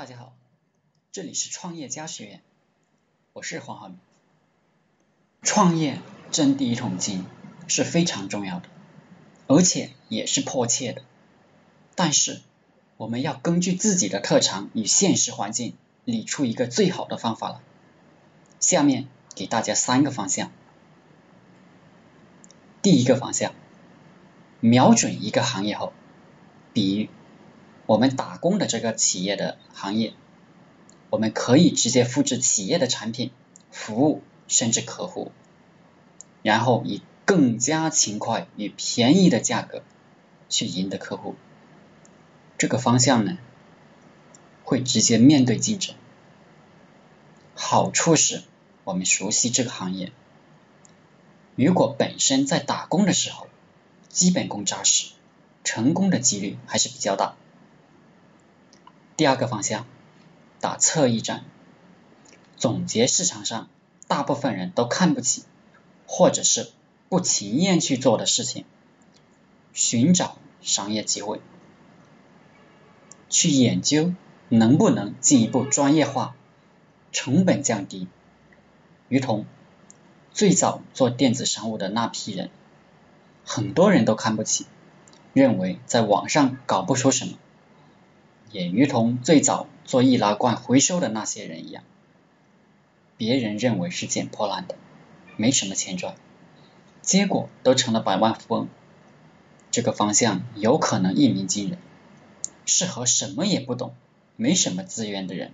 大家好，这里是创业家学院，我是黄浩明。创业挣第一桶金是非常重要的，而且也是迫切的。但是我们要根据自己的特长与现实环境，理出一个最好的方法来。下面给大家三个方向。第一个方向，瞄准一个行业后，比喻。我们打工的这个企业的行业，我们可以直接复制企业的产品、服务，甚至客户，然后以更加勤快与便宜的价格去赢得客户。这个方向呢，会直接面对竞争。好处是我们熟悉这个行业。如果本身在打工的时候基本功扎实，成功的几率还是比较大。第二个方向，打侧翼战，总结市场上大部分人都看不起，或者是不情愿去做的事情，寻找商业机会，去研究能不能进一步专业化，成本降低，如同最早做电子商务的那批人，很多人都看不起，认为在网上搞不出什么。也如同最早做易拉罐回收的那些人一样，别人认为是捡破烂的，没什么钱赚，结果都成了百万富翁。这个方向有可能一鸣惊人，适合什么也不懂、没什么资源的人，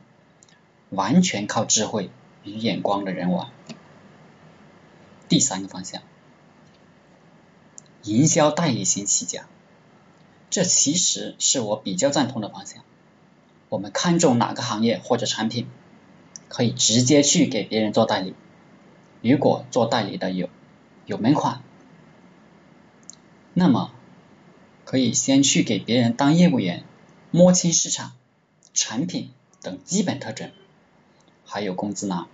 完全靠智慧与眼光的人玩。第三个方向，营销代理型起家。这其实是我比较赞同的方向。我们看中哪个行业或者产品，可以直接去给别人做代理。如果做代理的有有门槛，那么可以先去给别人当业务员，摸清市场、产品等基本特征，还有工资拿。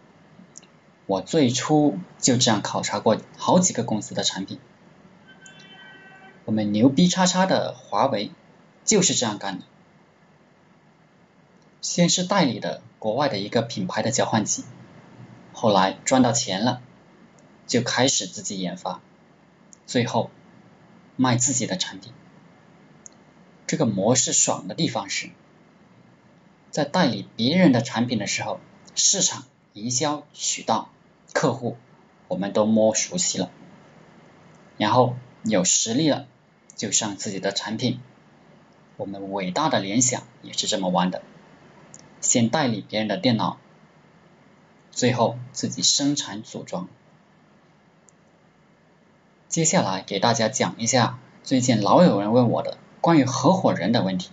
我最初就这样考察过好几个公司的产品。我们牛逼叉叉的华为就是这样干的，先是代理的国外的一个品牌的交换机，后来赚到钱了，就开始自己研发，最后卖自己的产品。这个模式爽的地方是，在代理别人的产品的时候，市场、营销、渠道、客户我们都摸熟悉了，然后有实力了。就上自己的产品，我们伟大的联想也是这么玩的，先代理别人的电脑，最后自己生产组装。接下来给大家讲一下最近老有人问我的关于合伙人的问题，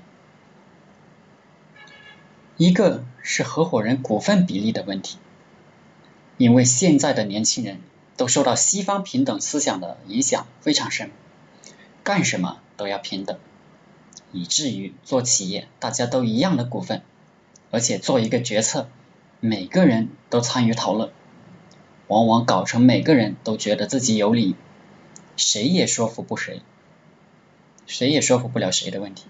一个是合伙人股份比例的问题，因为现在的年轻人都受到西方平等思想的影响非常深。干什么都要平等，以至于做企业大家都一样的股份，而且做一个决策，每个人都参与讨论，往往搞成每个人都觉得自己有理，谁也说服不谁，谁也说服不了谁的问题，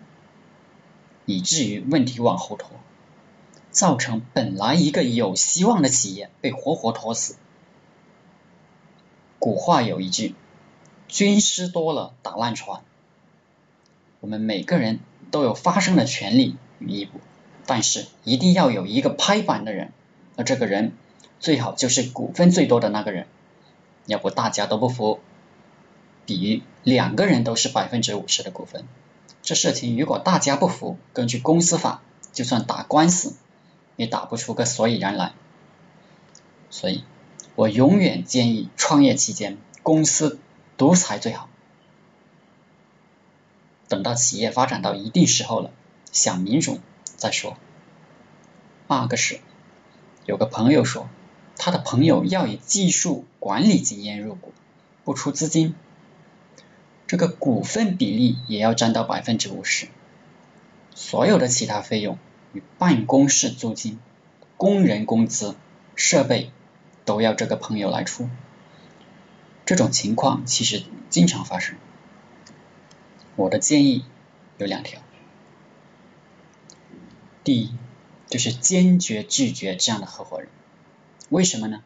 以至于问题往后拖，造成本来一个有希望的企业被活活拖死。古话有一句。军师多了打烂船，我们每个人都有发声的权利与义务，但是一定要有一个拍板的人，而这个人最好就是股份最多的那个人，要不大家都不服。比喻两个人都是百分之五十的股份，这事情如果大家不服，根据公司法，就算打官司也打不出个所以然来。所以我永远建议创业期间公司。独裁最好，等到企业发展到一定时候了，想民主再说。二个是，有个朋友说，他的朋友要以技术管理经验入股，不出资金，这个股份比例也要占到百分之五十，所有的其他费用与办公室租金、工人工资、设备都要这个朋友来出。这种情况其实经常发生。我的建议有两条：第一，就是坚决拒绝这样的合伙人。为什么呢？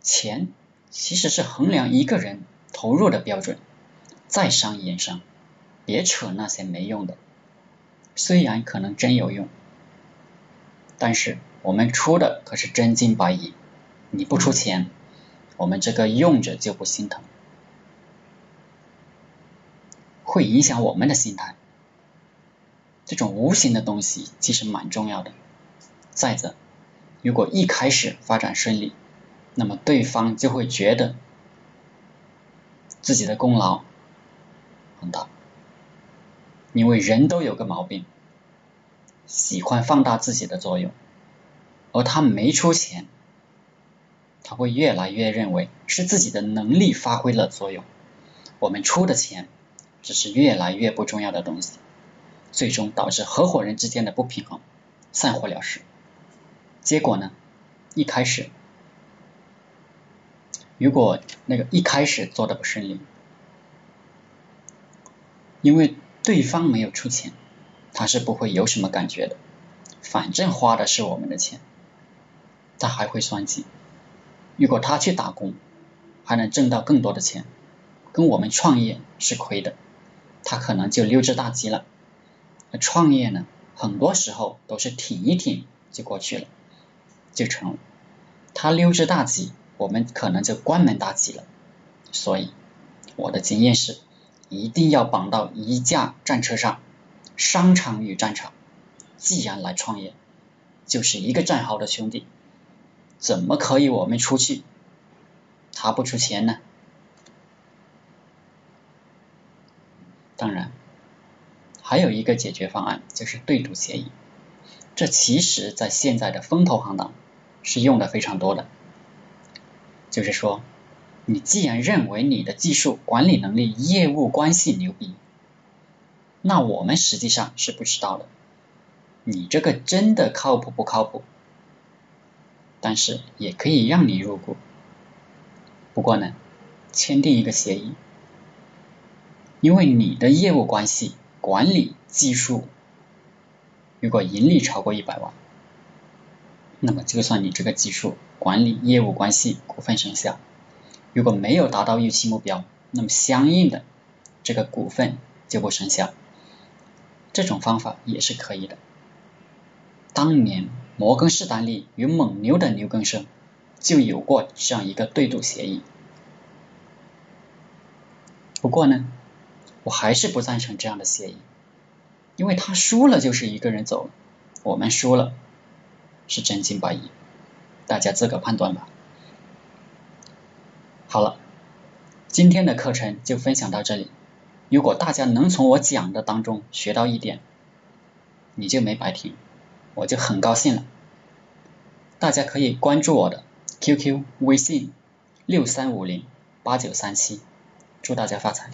钱其实是衡量一个人投入的标准，在商言商，别扯那些没用的。虽然可能真有用，但是我们出的可是真金白银，你不出钱，我们这个用着就不心疼，会影响我们的心态。这种无形的东西其实蛮重要的。再者，如果一开始发展顺利，那么对方就会觉得自己的功劳很大。因为人都有个毛病，喜欢放大自己的作用，而他没出钱，他会越来越认为是自己的能力发挥了作用，我们出的钱只是越来越不重要的东西，最终导致合伙人之间的不平衡，散伙了事。结果呢，一开始如果那个一开始做的不顺利，因为。对方没有出钱，他是不会有什么感觉的。反正花的是我们的钱，他还会算计。如果他去打工，还能挣到更多的钱，跟我们创业是亏的，他可能就溜之大吉了。创业呢，很多时候都是挺一挺就过去了，就成了。他溜之大吉，我们可能就关门大吉了。所以，我的经验是。一定要绑到一架战车上，商场与战场，既然来创业，就是一个战壕的兄弟，怎么可以我们出去，他不出钱呢？当然，还有一个解决方案就是对赌协议，这其实在现在的风投行当是用的非常多的，就是说。你既然认为你的技术、管理能力、业务关系牛逼，那我们实际上是不知道的。你这个真的靠谱不靠谱？但是也可以让你入股。不过呢，签订一个协议，因为你的业务关系、管理技术，如果盈利超过一百万，那么就算你这个技术、管理、业务关系股份生效。如果没有达到预期目标，那么相应的这个股份就不生效。这种方法也是可以的。当年摩根士丹利与蒙牛的牛根生就有过这样一个对赌协议。不过呢，我还是不赞成这样的协议，因为他输了就是一个人走了，我们输了是真金白银，大家自个判断吧。好了，今天的课程就分享到这里。如果大家能从我讲的当中学到一点，你就没白听，我就很高兴了。大家可以关注我的 QQ 微信六三五零八九三七，祝大家发财。